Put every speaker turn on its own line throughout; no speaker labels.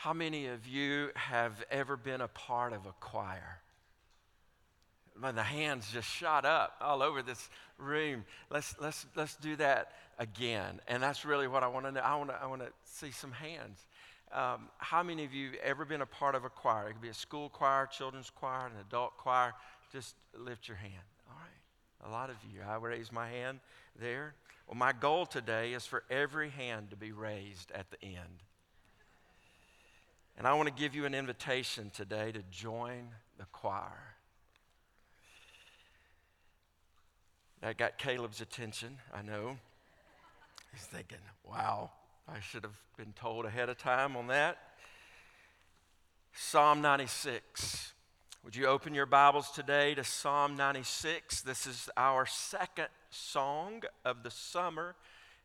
How many of you have ever been a part of a choir? Man, the hands just shot up all over this room. Let's, let's, let's do that again. And that's really what I want to know. I want to I want to see some hands. Um, how many of you have ever been a part of a choir? It could be a school choir, children's choir, an adult choir. Just lift your hand. All right. A lot of you. I raise my hand there. Well, my goal today is for every hand to be raised at the end. And I want to give you an invitation today to join the choir. That got Caleb's attention, I know. He's thinking, wow, I should have been told ahead of time on that. Psalm 96. Would you open your Bibles today to Psalm 96? This is our second song of the summer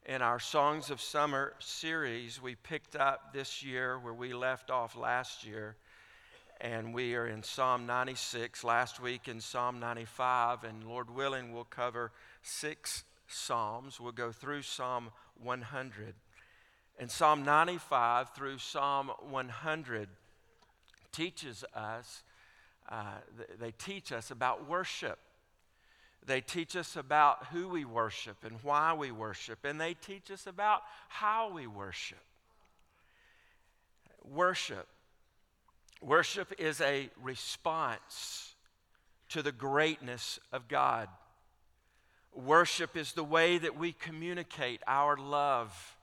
in our Songs of Summer series, we picked up this year where we left off last year. And we are in Psalm 96, last week in Psalm 95. And Lord willing, we'll cover six Psalms. We'll go through Psalm 100. And Psalm 95 through Psalm 100 teaches us, uh, they teach us about worship. They teach us about who we worship and why we worship, and they teach us about how we worship. Worship. Worship is a response to the greatness of God. Worship is the way that we communicate our love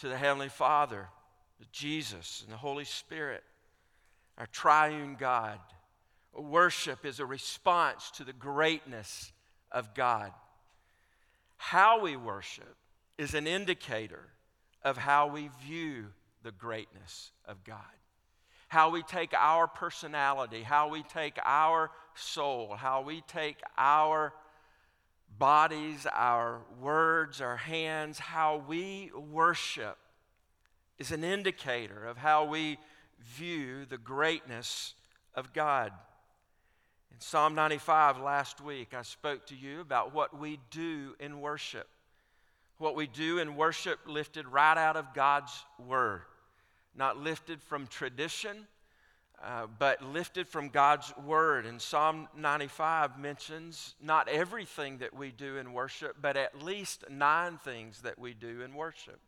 to the Heavenly Father, Jesus, and the Holy Spirit, our triune God. Worship is a response to the greatness of God. How we worship is an indicator of how we view the greatness of God. How we take our personality, how we take our soul, how we take our bodies, our words, our hands, how we worship is an indicator of how we view the greatness of God. In Psalm 95 last week, I spoke to you about what we do in worship. What we do in worship lifted right out of God's Word, not lifted from tradition, uh, but lifted from God's Word. And Psalm 95 mentions not everything that we do in worship, but at least nine things that we do in worship.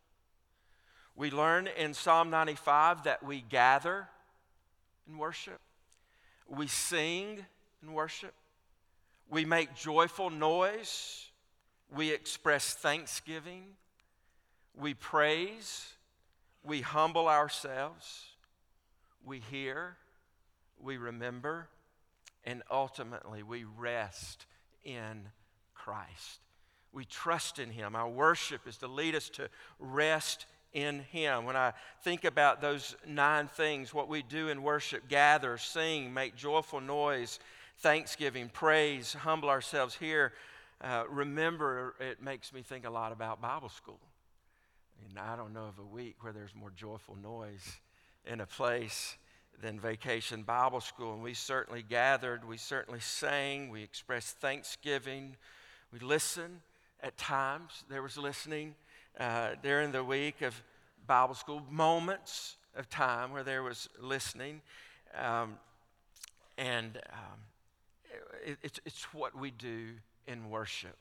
We learn in Psalm 95 that we gather in worship, we sing in worship. We make joyful noise. We express thanksgiving. We praise. We humble ourselves. We hear. We remember. And ultimately, we rest in Christ. We trust in Him. Our worship is to lead us to rest in Him. When I think about those nine things, what we do in worship gather, sing, make joyful noise, thanksgiving, praise, humble ourselves here, uh, remember it makes me think a lot about Bible school. And I don't know of a week where there's more joyful noise in a place than Vacation Bible School. And we certainly gathered, we certainly sang, we expressed thanksgiving, we listened at times. There was listening uh, during the week of Bible school, moments of time where there was listening. Um, and um, it's, it's what we do in worship.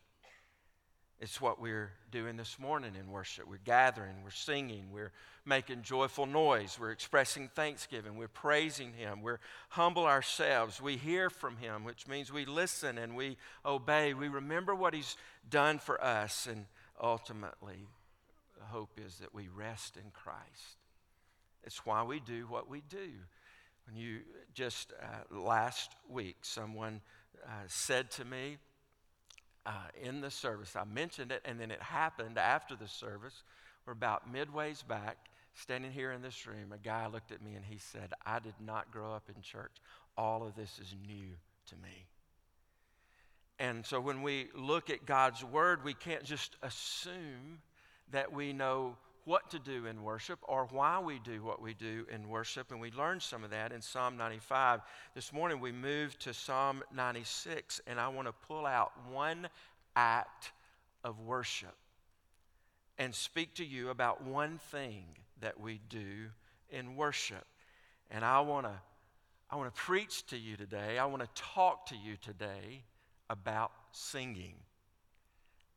It's what we're doing this morning in worship. We're gathering, we're singing, we're making joyful noise, we're expressing thanksgiving, we're praising Him, we're humble ourselves, we hear from Him, which means we listen and we obey. We remember what He's done for us, and ultimately, the hope is that we rest in Christ. It's why we do what we do. When you just uh, last week, someone uh, said to me uh, in the service. I mentioned it, and then it happened after the service. We're about midways back, standing here in this room. A guy looked at me and he said, I did not grow up in church. All of this is new to me. And so when we look at God's word, we can't just assume that we know what to do in worship or why we do what we do in worship. And we learned some of that in Psalm 95. This morning we moved to Psalm 96, and I want to pull out one act of worship and speak to you about one thing that we do in worship. And I want to I want to preach to you today. I want to talk to you today about singing.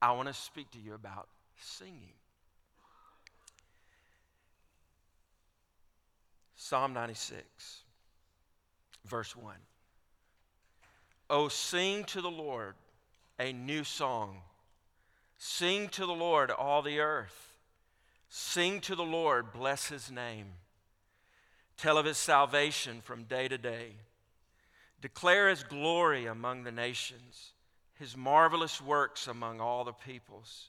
I want to speak to you about singing. Psalm 96, verse 1. Oh, sing to the Lord a new song. Sing to the Lord, all the earth. Sing to the Lord, bless his name. Tell of his salvation from day to day. Declare his glory among the nations, his marvelous works among all the peoples.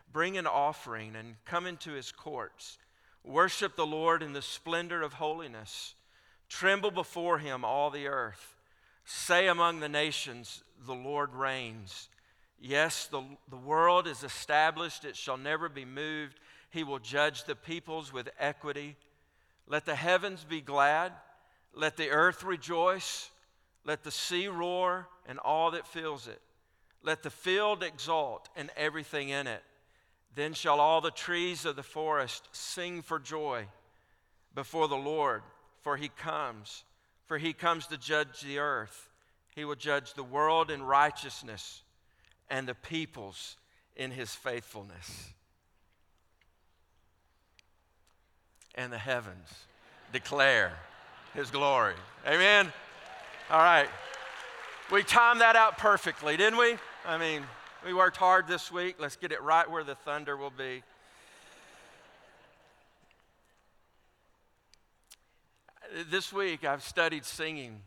Bring an offering and come into his courts. Worship the Lord in the splendor of holiness. Tremble before him, all the earth. Say among the nations, The Lord reigns. Yes, the, the world is established, it shall never be moved. He will judge the peoples with equity. Let the heavens be glad let the earth rejoice, let the sea roar, and all that fills it. Let the field exult, and everything in it. Then shall all the trees of the forest sing for joy before the Lord, for he comes. For he comes to judge the earth. He will judge the world in righteousness and the peoples in his faithfulness. And the heavens declare his glory. Amen? All right. We timed that out perfectly, didn't we? I mean, we worked hard this week. Let's get it right where the thunder will be. This week I've studied singing.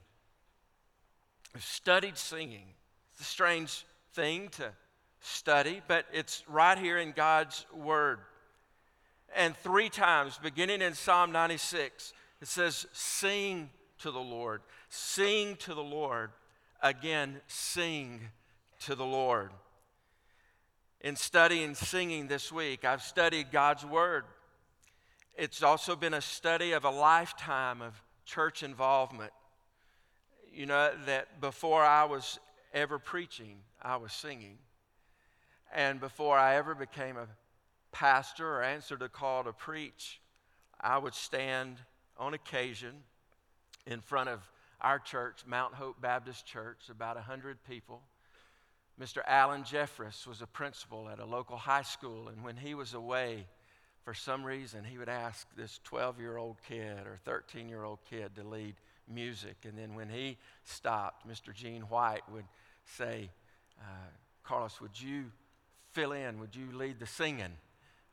I've studied singing. It's a strange thing to study, but it's right here in God's Word. And three times, beginning in Psalm 96, it says, Sing to the Lord. Sing to the Lord. Again, sing to the Lord. In studying singing this week, I've studied God's Word. It's also been a study of a lifetime of church involvement. You know, that before I was ever preaching, I was singing. And before I ever became a pastor or answered a call to preach, I would stand on occasion in front of our church, Mount Hope Baptist Church, about 100 people. Mr. Alan Jeffress was a principal at a local high school, and when he was away, for some reason, he would ask this 12 year old kid or 13 year old kid to lead music. And then when he stopped, Mr. Gene White would say, uh, Carlos, would you fill in? Would you lead the singing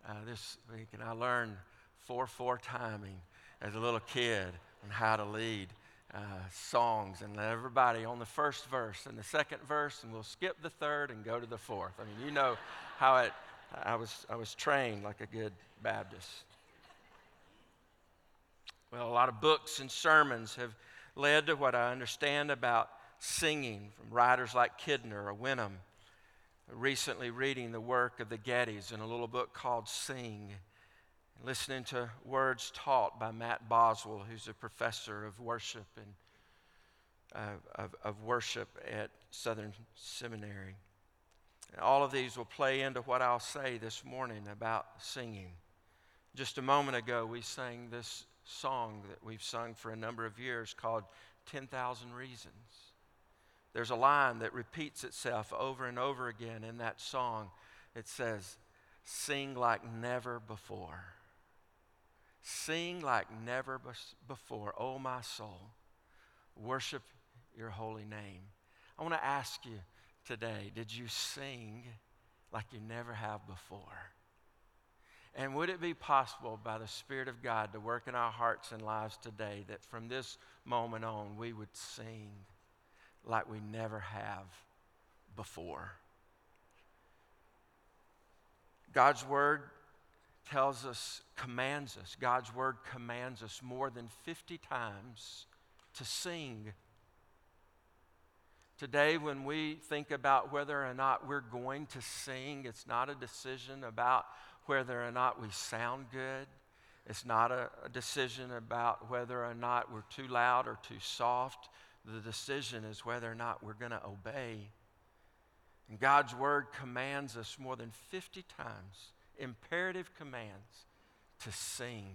uh, this week? And I learned 4 4 timing as a little kid on how to lead uh, songs and let everybody on the first verse and the second verse, and we'll skip the third and go to the fourth. I mean, you know how it, I was, I was trained like a good Baptist. Well, a lot of books and sermons have led to what I understand about singing from writers like Kidner or Wenham. Recently, reading the work of the Gettys in a little book called Sing listening to words taught by Matt Boswell, who's a professor of worship and uh, of, of worship at Southern Seminary. And all of these will play into what I'll say this morning about singing. Just a moment ago, we sang this song that we've sung for a number of years called 10,000 Reasons. There's a line that repeats itself over and over again in that song. It says, Sing like never before. Sing like never before. Oh, my soul, worship your holy name. I want to ask you today did you sing like you never have before? And would it be possible by the Spirit of God to work in our hearts and lives today that from this moment on we would sing like we never have before? God's Word tells us, commands us, God's word commands us more than 50 times to sing. Today, when we think about whether or not we're going to sing, it's not a decision about whether or not we sound good. It's not a, a, decision about whether or not we're too loud or too soft. The decision is whether or not we're going to obey. And God's word commands us more than 50 times, imperative commands, to sing.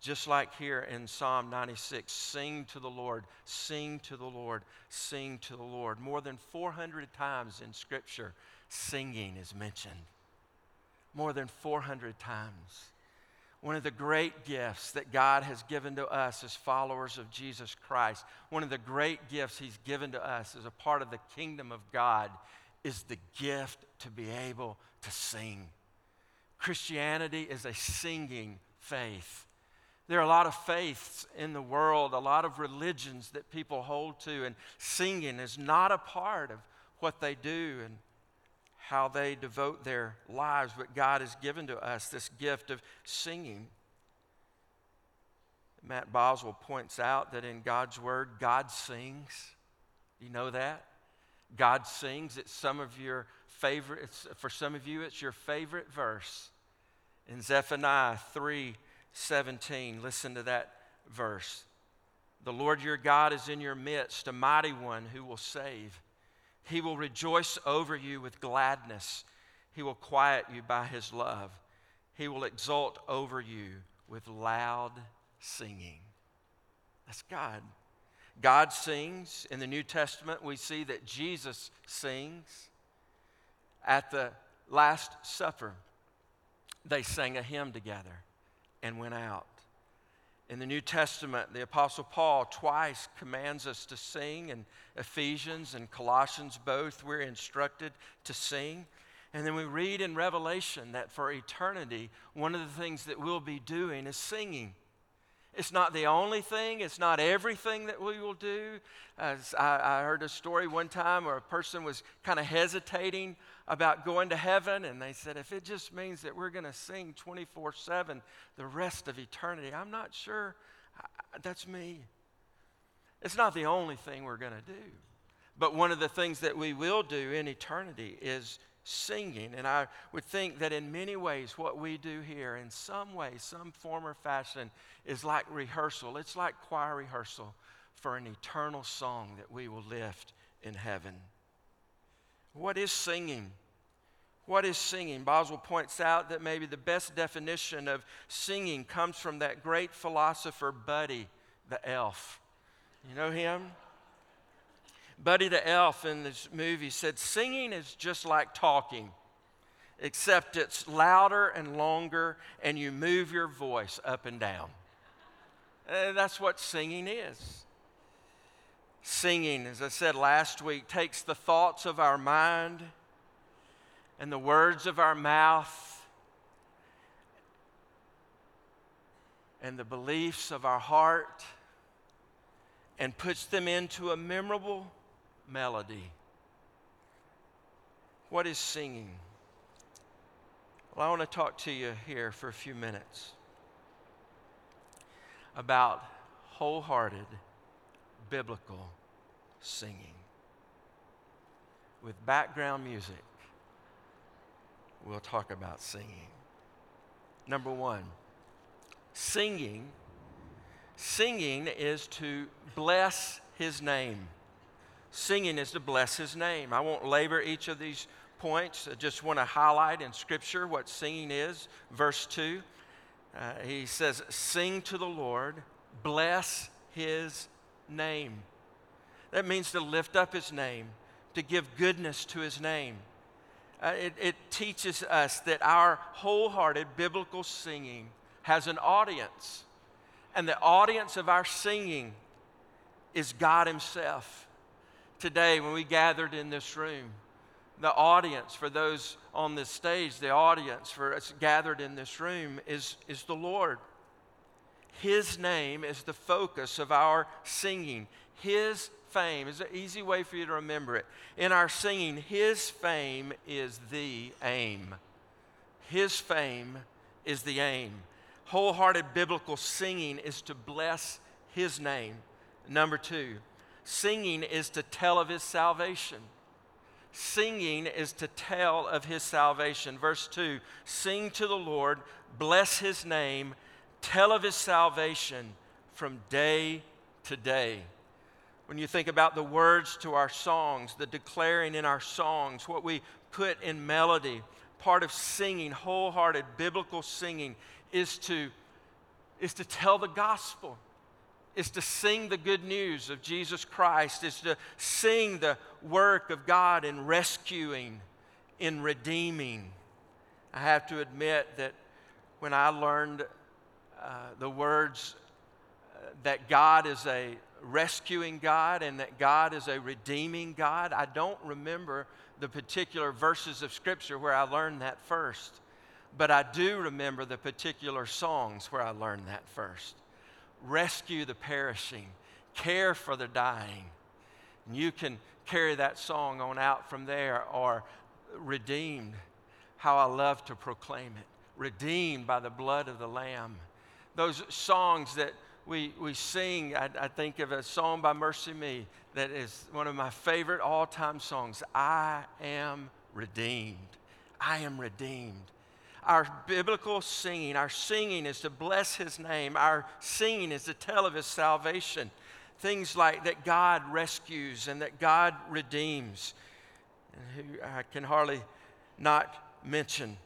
Just like here in Psalm 96 sing to the Lord, sing to the Lord, sing to the Lord. More than 400 times in Scripture, singing is mentioned. More than 400 times. One of the great gifts that God has given to us as followers of Jesus Christ, one of the great gifts He's given to us as a part of the kingdom of God, is the gift to be able to sing. Christianity is a singing faith. There are a lot of faiths in the world, a lot of religions that people hold to, and singing is not a part of what they do and how they devote their lives. But God has given to us this gift of singing. Matt Boswell points out that in God's Word, God sings. You know that? God sings. It's some of your favorite, for some of you, it's your favorite verse. In Zephaniah 3 17. Listen to that verse. The Lord your God is in your midst, a mighty one who will save. He will rejoice over you with gladness. He will quiet you by his love. He will exult over you with loud singing. That's God. God sings. In the New Testament, we see that Jesus sings. At the Last Supper, they sang a hymn together and went out. In the New Testament, the Apostle Paul twice commands us to sing. In Ephesians and Colossians, both, we're instructed to sing. And then we read in Revelation that for eternity, one of the things that we'll be doing is singing. It's not the only thing, it's not everything that we will do. As I, I heard a story one time where a person was kind of hesitating about going to heaven, and they said, if it just means that we're going to sing 24 7 the rest of eternity, I'm not sure that's me. It's not the only thing we're going to do. But one of the things that we will do in eternity is singing. And I would think that in many ways, what we do here, in some way, some form or fashion, is like rehearsal. It's like choir rehearsal for an eternal song that we will lift in heaven. What is singing? What is singing? Boswell points out that maybe the best definition of singing comes from that great philosopher, Buddy the Elf. You know him? Buddy the Elf in this movie said, Singing is just like talking, except it's louder and longer, and you move your voice up and down. And that's what singing is. Singing, as I said last week, takes the thoughts of our mind and the words of our mouth and the beliefs of our heart and puts them into a memorable melody. What is singing? Well, I want to talk to you here for a few minutes about wholehearted biblical singing. With background music, we'll talk about singing. Number one, singing. Singing is to bless his name. Singing is to bless his name. I won't labor each of these points. I just want to highlight in Scripture what singing is. Verse 2, uh, he says, Sing to the Lord, bless his name. That means to lift up his name, to give goodness to his name. Uh, it, it teaches us that our wholehearted biblical singing has an audience, and the audience of our singing is God Himself. Today, when we gathered in this room, the audience for those on this stage, the audience for us gathered in this room is, is the Lord. His name is the focus of our singing. His fame is an easy way for you to remember it. In our singing, His fame is the aim. His fame is the aim. Wholehearted biblical singing is to bless His name Number two, singing is to tell of his salvation. Singing is to tell of his salvation. Verse 2 Sing to the Lord, bless his name, tell of his salvation from day to day. When you think about the words to our songs, the declaring in our songs, what we put in melody, part of singing, wholehearted biblical singing, is to, is to tell the gospel, is to sing the good news of Jesus Christ, is to sing the work of God in rescuing, in redeeming. I have to admit that when I learned uh, the words uh, that God is a rescuing God and that God is a redeeming God. I don't remember the particular verses of Scripture where I learned that first, but I do remember the particular songs where I learned that first. Rescue the perishing, care for the dying. And you can carry that song on out from there or redeemed. How I love to proclaim it. Redeemed by the blood of the Lamb. Those songs that we, we sing, I, I think of a song by MercyMe that is one of my favorite all time songs I am redeemed. I am redeemed. Our biblical singing, our singing is to bless his name. Our singing is to tell of his salvation. Things like that God rescues and that God redeems. And who I can hardly not mention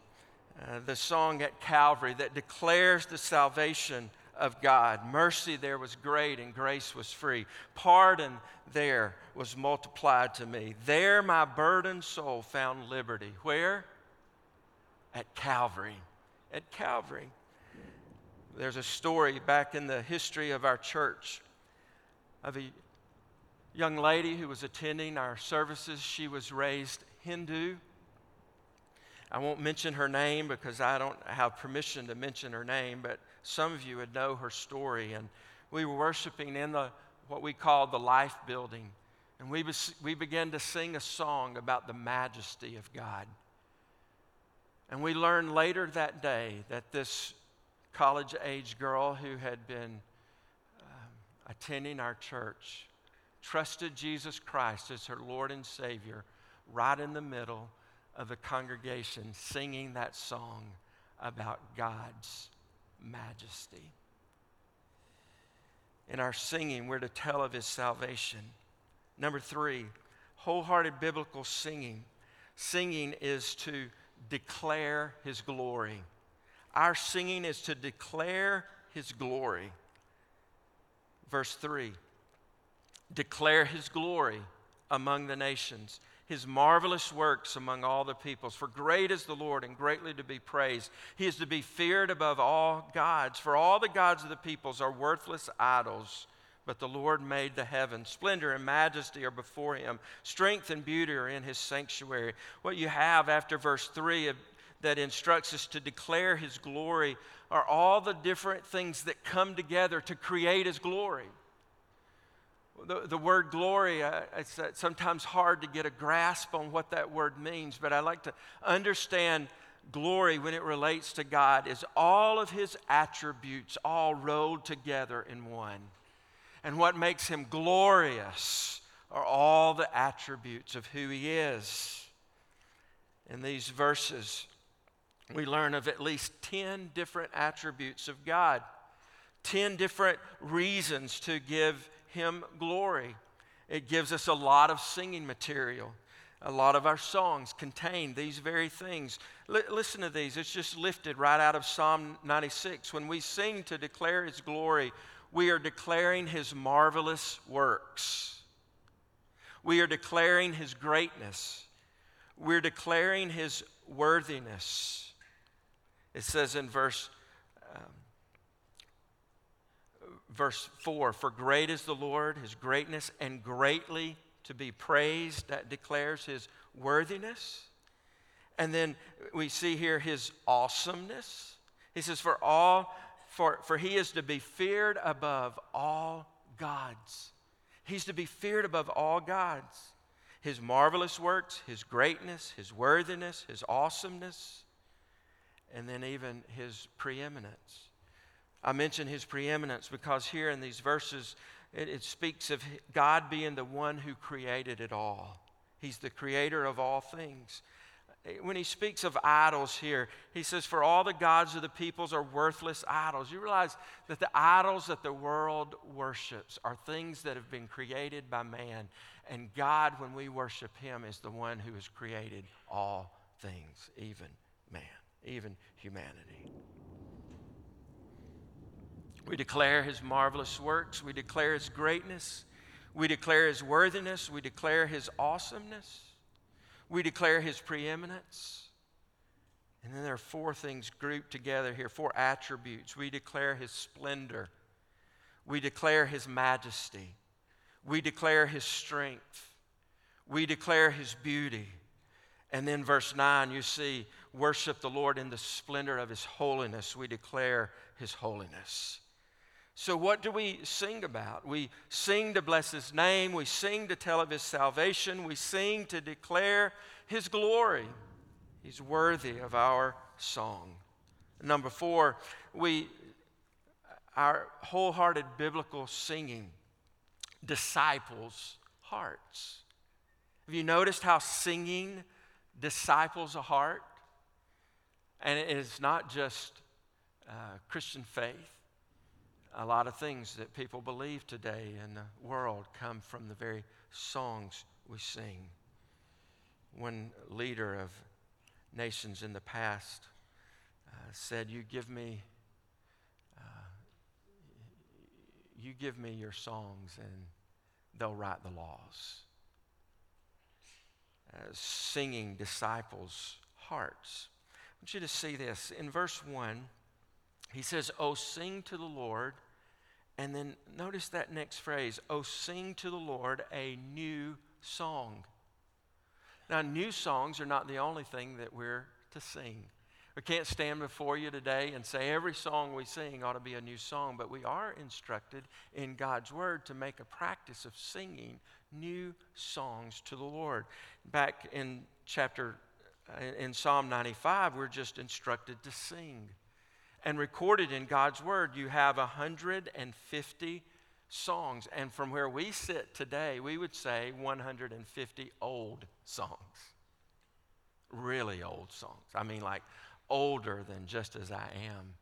uh, the song at Calvary that declares the salvation of God. Mercy there was great and grace was free. Pardon there was multiplied to me. There my burdened soul found liberty. Where? At Calvary. At Calvary. There's a story back in the history of our church of a young lady who was attending our services. She was raised Hindu. I won't mention her name because I don't have permission to mention her name, but some of you would know her story. And we were worshiping in the what we called the life building. And we, was, we began to sing a song about the majesty of God. And we learned later that day that this college age girl who had been um, attending our church trusted Jesus Christ as her Lord and Savior right in the middle of the congregation singing that song about God's majesty. In our singing, we're to tell of his salvation. Number three, wholehearted biblical singing. Singing is to declare his glory. Our singing is to declare his glory. Verse 3 Declare his glory among the nations his marvelous works among all the peoples. For great is the Lord and greatly to be praised. He is to be feared above all gods. For all the gods of the peoples are worthless idols. But the Lord made the heavens. Splendor and majesty are before him. Strength and beauty are in his sanctuary. What you have after verse 3 of, that instructs us to declare his glory are all the different things that come together to create his glory the, the word glory, uh, it's uh, sometimes hard to get a grasp on what that word means, but I like to understand glory when it relates to God is all of his attributes all rolled together in one. And what makes him glorious are all the attributes of who he is. In these verses, we learn of at least 10 different attributes of God, 10 different reasons to give him glory. It gives us a lot of singing material. A lot of our songs contain these very things. L- listen to these. It's just lifted right out of Psalm 96. When we sing to declare His glory, we are declaring His marvelous works. We are declaring His greatness. We're declaring His worthiness. It says in verse um, verse 4 For great is the Lord, his greatness, and greatly to be praised. That declares his worthiness. And then we see here his awesomeness. He says, For all, for, for he is to be feared above all gods. He's to be feared above all gods. His marvelous works, his greatness, his worthiness, his awesomeness, and then even his preeminence. I mention his preeminence because here in these verses, it, it speaks of God being the one who created it all. He's the creator of all things when he speaks of idols here, he says, For all the gods of the peoples are worthless idols. You realize that the idols that the world worships are things that have been created by man. And God, when we worship him, is the one who has created all things, even man, even humanity. We declare his marvelous works, we declare his greatness, we declare his worthiness, we declare his awesomeness. We declare his preeminence. And then there are four things grouped together here, four attributes. We declare his splendor. We declare his majesty. We declare his strength. We declare his beauty. And then, verse 9, you see, worship the Lord in the splendor of his holiness. We declare his holiness. So, what do we sing about? We sing to bless His name. We sing to tell of His salvation. We sing to declare His glory. He's worthy of our song. Number four, we, our wholehearted biblical singing disciples hearts. Have you noticed how singing disciples a heart? And it is not just uh, Christian faith a lot of things that people believe today in the world come from the very songs we sing. One leader of nations in the past uh, said, You give me. Uh, you give me your songs and they'll write the laws. Uh, singing disciples' hearts. I want you to see this. In verse 1, he says, Oh, sing to the Lord. And then notice that next phrase, Oh, sing to the Lord a new song. Now, new songs are not the only thing that we're to sing. We can't stand before you today and say every song we sing ought to be a new song, but we are instructed in God's Word to make a practice of singing new songs to the Lord. Back in chapter, uh, in Psalm 95, we're just instructed to sing. And recorded in God's Word, you have 150 songs. And from where we sit today, we would say 150 old songs. Really old songs. I mean, like older than Just As I Am,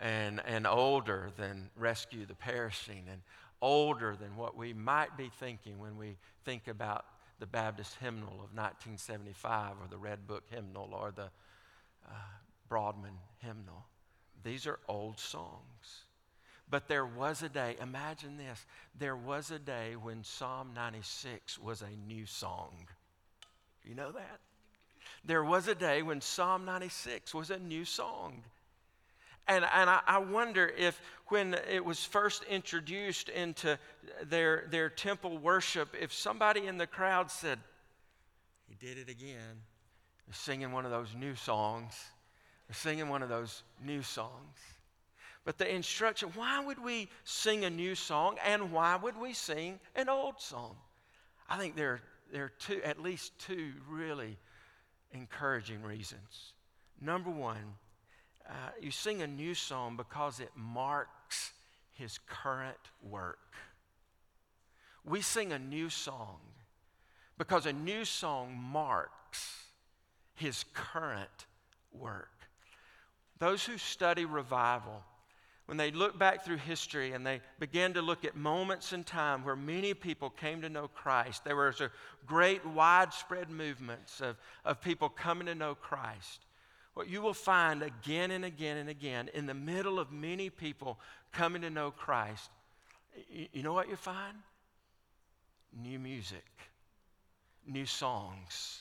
and, and older than Rescue the Perishing, and older than what we might be thinking when we think about the Baptist hymnal of 1975 or the Red Book hymnal or the uh, Broadman hymnal. These are old songs. But there was a day, imagine this, there was a day when Psalm 96 was a new song. You know that? There was a day when Psalm 96 was a new song. And, and I, I, wonder if when it was first introduced into their, their temple worship, if somebody in the crowd said, He did it again, singing one of those new songs singing one of those new songs. But the instruction why would we sing a new song and why would we sing an old song? I think there, there are two, at least two really encouraging reasons. Number one, uh, you sing a new song because it marks his current work. We sing a new song because a new song marks his current work. Those who study revival, when they look back through history and they begin to look at moments in time where many people came to know Christ, there was a great widespread movements of, of people coming to know Christ. What you will find again and again and again in the middle of many people coming to know Christ, you, you know what you find? New music, new songs,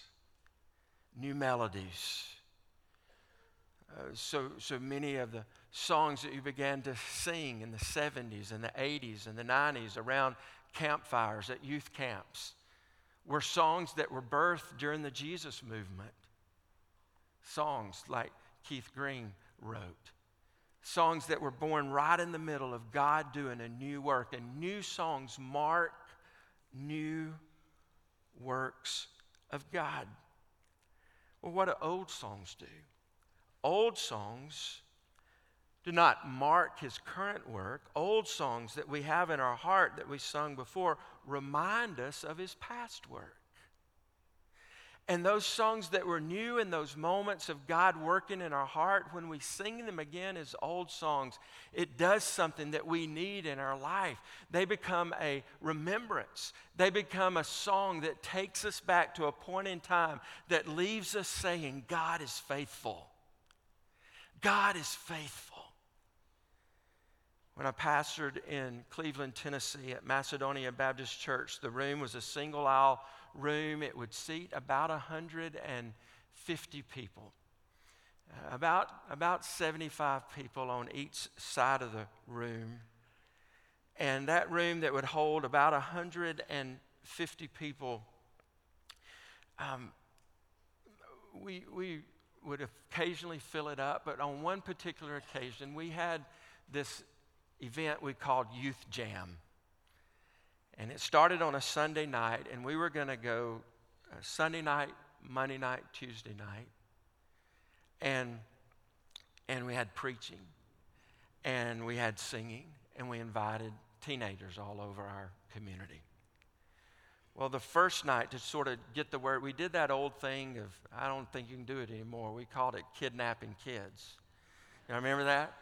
new melodies uh, so, so many of the songs that you began to sing in the 70s and the 80s and the 90s around campfires at youth camps were songs that were birthed during the Jesus movement. Songs like Keith Green wrote. Songs that were born right in the middle of God doing a new work. And new songs mark new works of God. Well, what do old songs do? Old songs do not mark his current work. Old songs that we have in our heart that we sung before remind us of his past work. And those songs that were new in those moments of God working in our heart, when we sing them again as old songs, it does something that we need in our life. They become a remembrance, they become a song that takes us back to a point in time that leaves us saying, God is faithful. God is faithful. When I pastored in Cleveland, Tennessee at Macedonia Baptist Church, the room was a single aisle room. It would seat about 150 people. Uh, about, about 75 people on each side of the room. And that room that would hold about 150 people, um, we, we would occasionally fill it up, but on one particular occasion, we had this event we called Youth Jam. And it started on a Sunday night, and we were going to go uh, Sunday night, Monday night, Tuesday night. And, and we had preaching, and we had singing, and we invited teenagers all over our community. Well, the first night, to sort of get the word, we did that old thing of, I don't think you can do it anymore. We called it kidnapping kids. You remember that?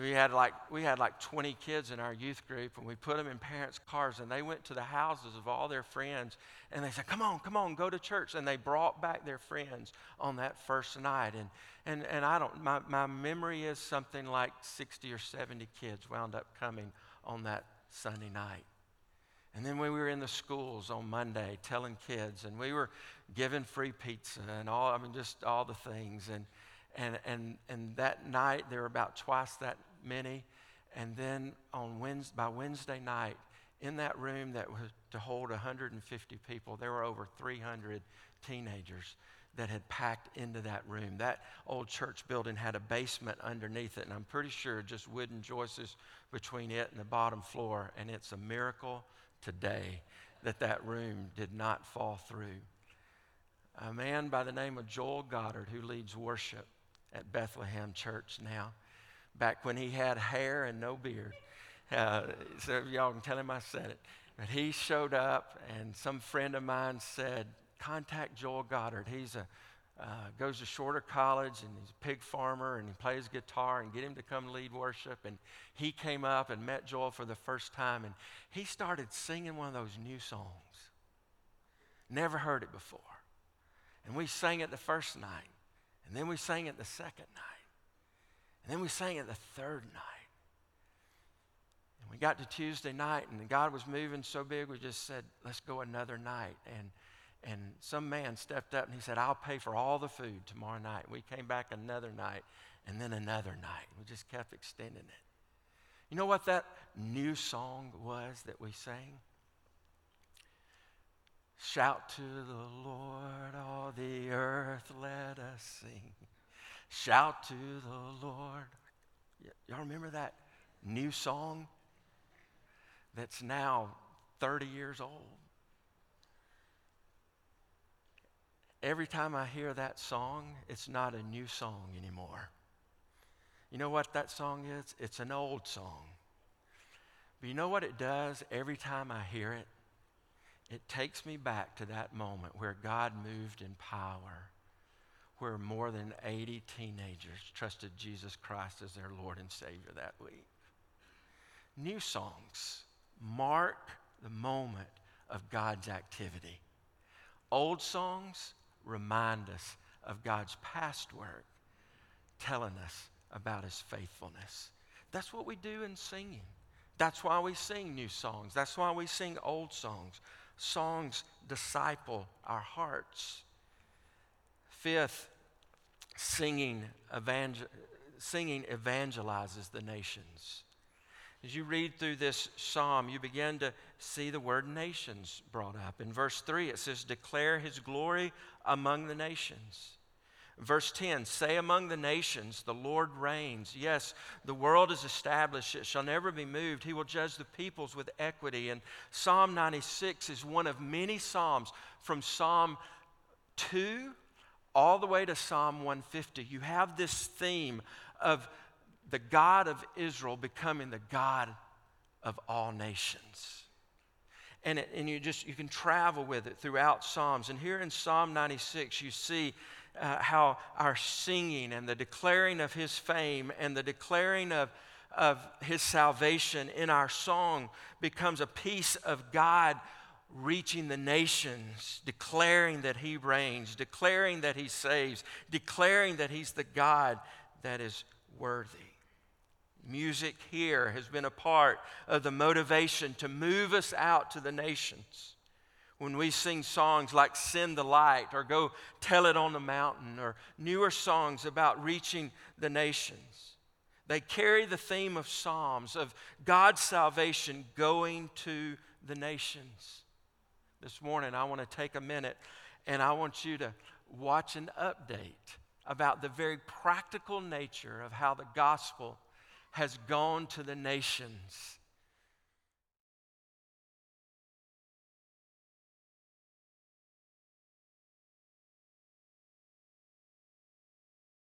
We had like we had like 20 kids in our youth group, and we put them in parents' cars, and they went to the houses of all their friends, and they said, "Come on, come on, go to church." And they brought back their friends on that first night, and and and I don't. My my memory is something like 60 or 70 kids wound up coming on that Sunday night. And then we were in the schools on Monday telling kids, and we were giving free pizza and all. I mean, just all the things, and and, and, and that night, there were about twice that many. And then on Wednesday, by Wednesday night, in that room that was to hold 150 people, there were over 300 teenagers that had packed into that room. That old church building had a basement underneath it, and I'm pretty sure just wooden joists between it and the bottom floor. And it's a miracle today that that room did not fall through. A man by the name of Joel Goddard, who leads worship, at Bethlehem Church now, back when he had hair and no beard. Uh, so y'all can tell him I said it. But he showed up, and some friend of mine said, Contact Joel Goddard. He's a uh, goes to Shorter College and he's a pig farmer and he plays guitar and get him to come lead worship. And he came up and met Joel for the first time and he started singing one of those new songs. Never heard it before. And we sang it the first night. And then we sang it the second night. And then we sang it the third night. And we got to Tuesday night, and God was moving so big, we just said, let's go another night. And, and some man stepped up and he said, I'll pay for all the food tomorrow night. We came back another night, and then another night. We just kept extending it. You know what that new song was that we sang? Shout to the Lord, all the earth, let us sing. Shout to the Lord. Y- y'all remember that new song that's now 30 years old? Every time I hear that song, it's not a new song anymore. You know what that song is? It's an old song. But you know what it does every time I hear it? it takes me back to that moment where God moved in power, where more than 80 teenagers trusted Jesus Christ as their Lord and Savior that week. New songs mark the moment of God's activity. Old songs remind us of God's past work, telling us about his faithfulness. That's what we do in singing. That's why we sing new songs. That's why we sing old songs songs disciple our hearts. Fifth, singing, evangel- singing evangelizes the nations. As you read through this psalm, you begin to see the word nations brought up. In verse 3, it says, Declare his glory among the nations. Verse 10 Say among the nations, the Lord reigns. Yes, the world is established, it shall never be moved. He will judge the peoples with equity. And Psalm 96 is one of many Psalms from Psalm 2 all the way to Psalm 150. You have this theme of the God of Israel becoming the God of all nations. And, it, and you just you can travel with it throughout Psalms. And here in Psalm 96, you see uh, how our singing and the declaring of his fame and the declaring of, of his salvation in our song becomes a piece of God reaching the nations, declaring that he reigns, declaring that he saves, declaring that he's the God that is worthy. Music here has been a part of the motivation to move us out to the nations. When we sing songs like Send the Light or Go Tell It on the Mountain or newer songs about reaching the nations, they carry the theme of Psalms, of God's salvation going to the nations. This morning, I want to take a minute and I want you to watch an update about the very practical nature of how the gospel has gone to the nations